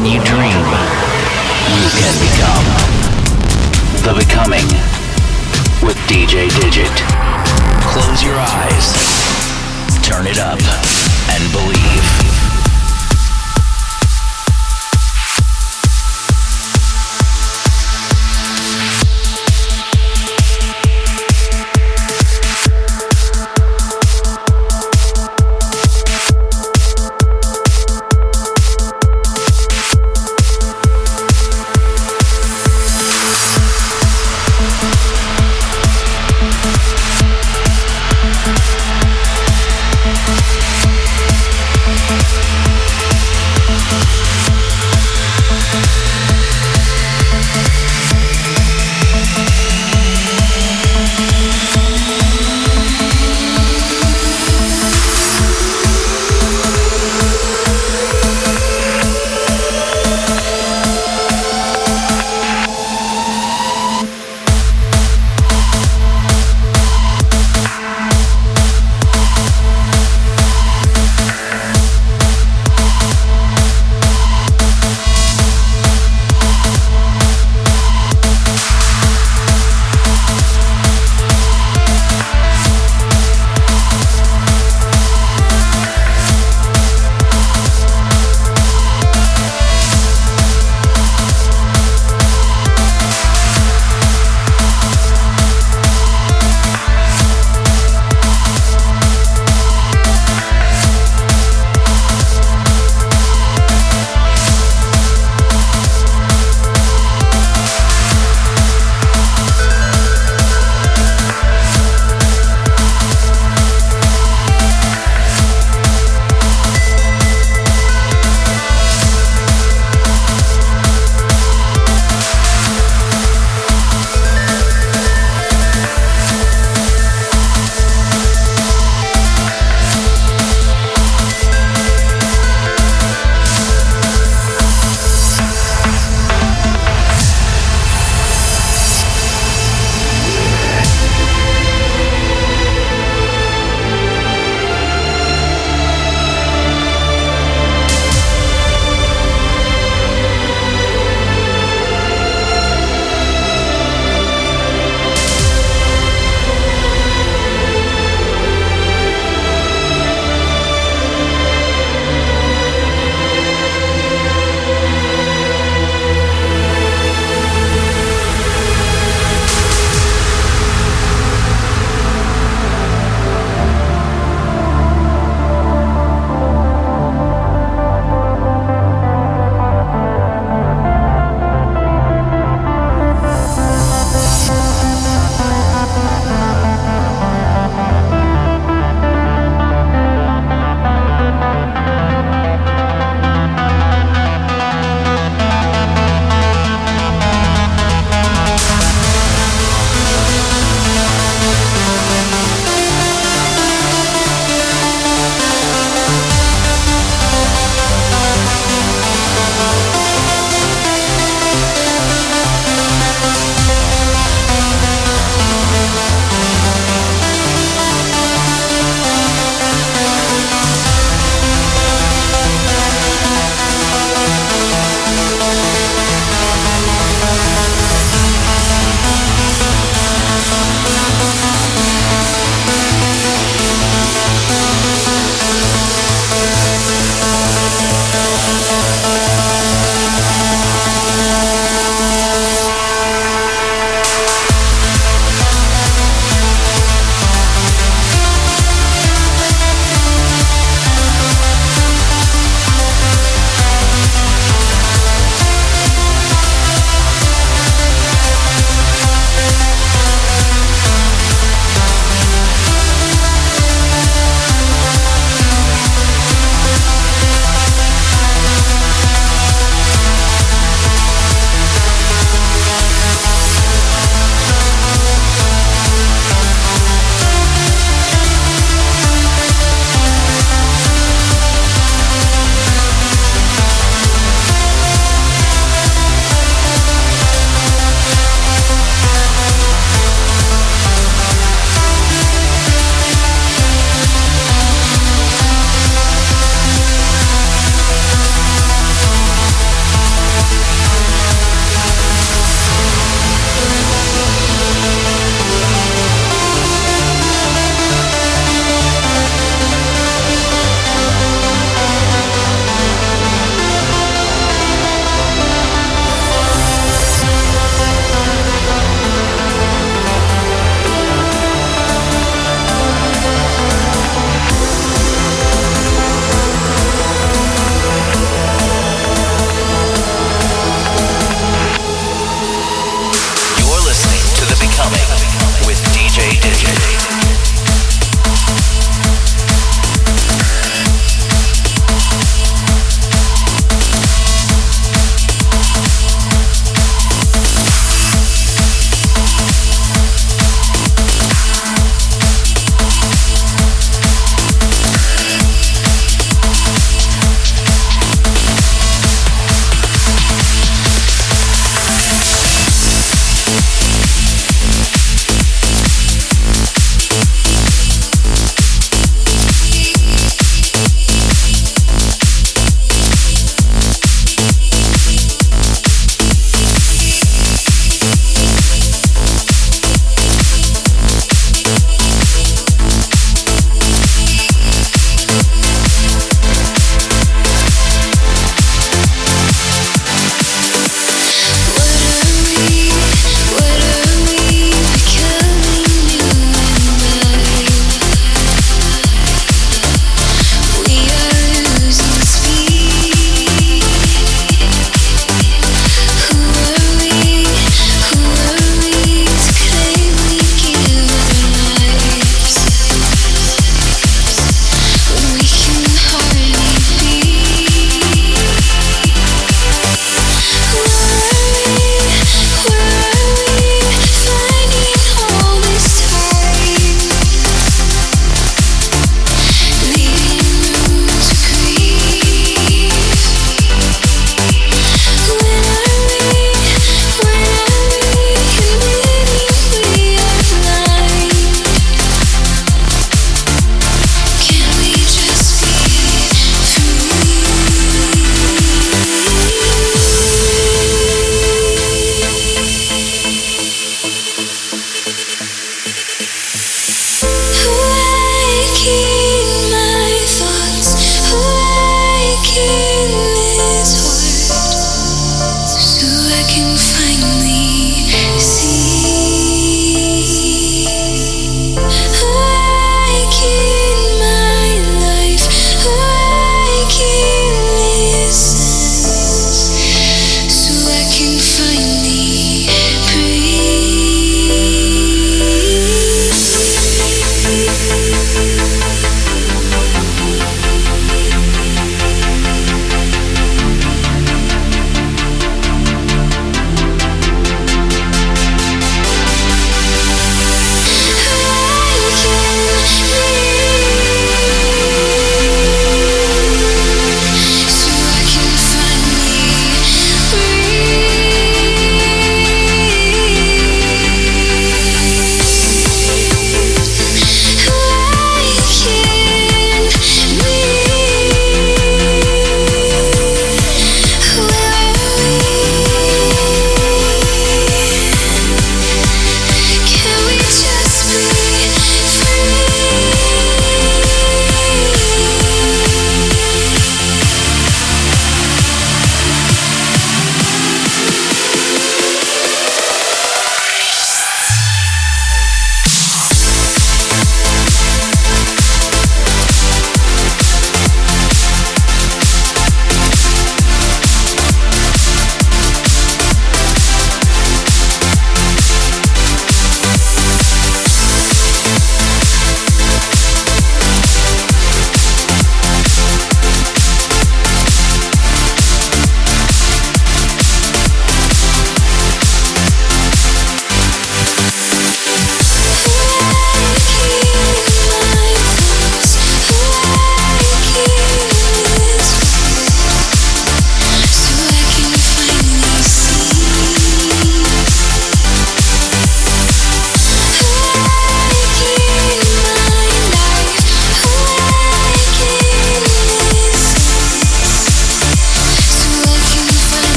When you dream, you can become. The Becoming with DJ Digit. Close your eyes, turn it up, and believe.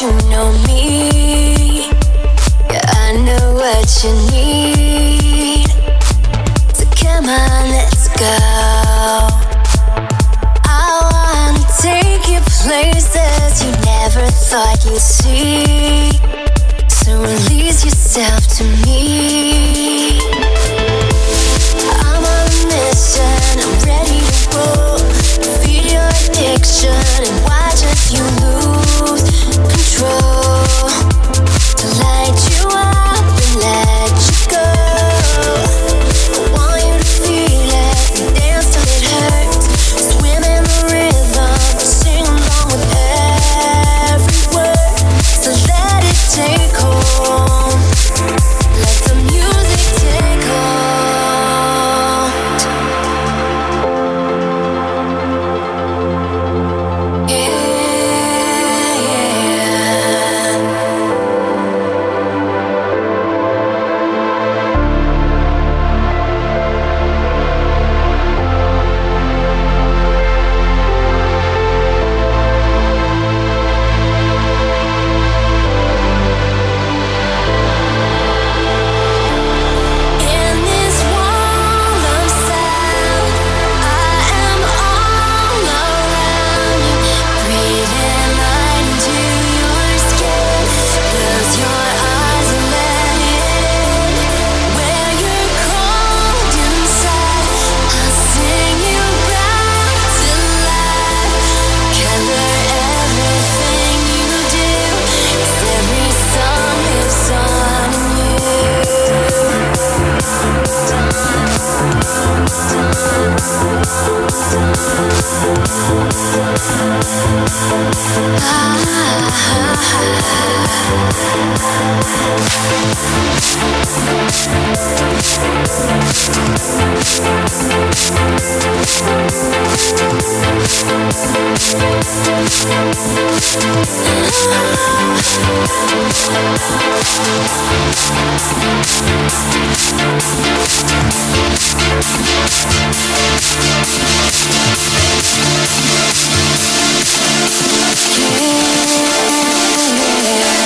you know me. Yeah, I know what you need. So come on, let's go. I wanna take you places you never thought you'd see. So release yourself to me. Yeah.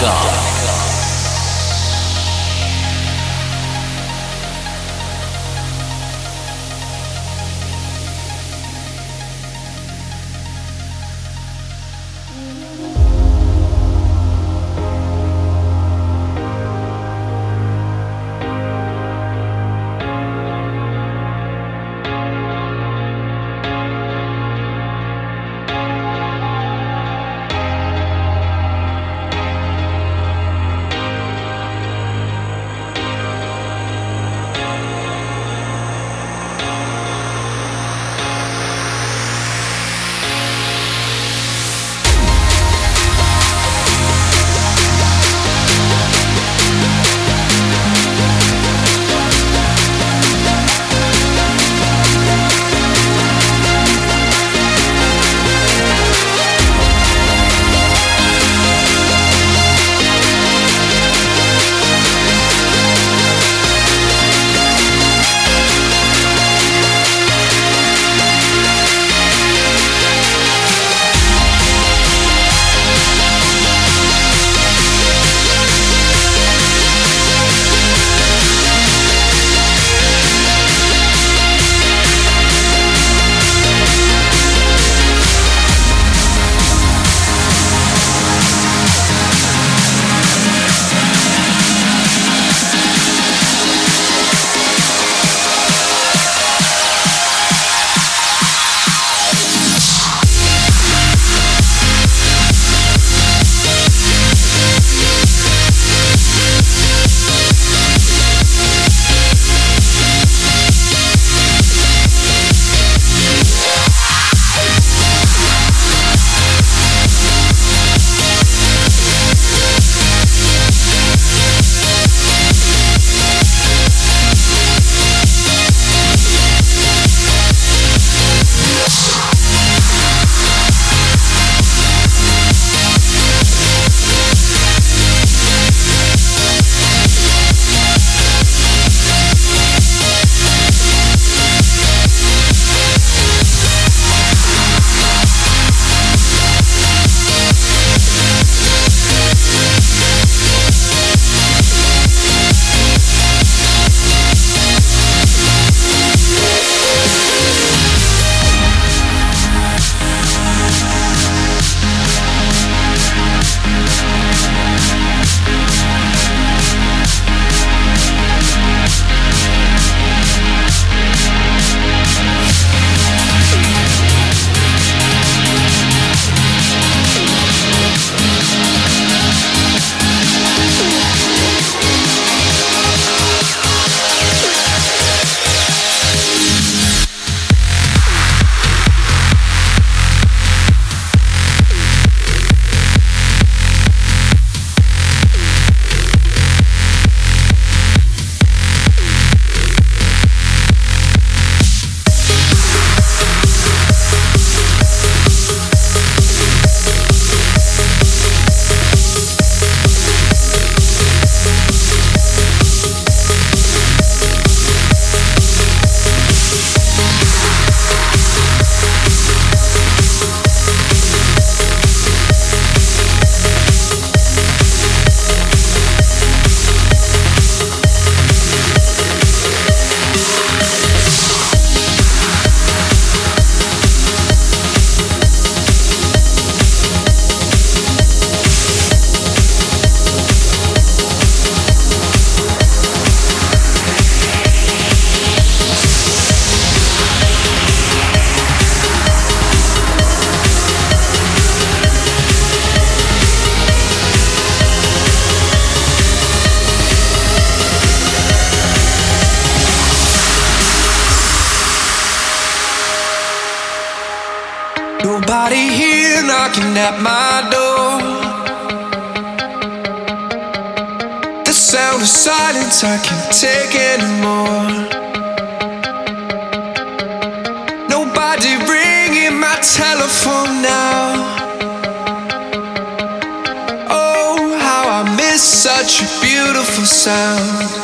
个。I can't take anymore. Nobody ringing my telephone now. Oh, how I miss such a beautiful sound.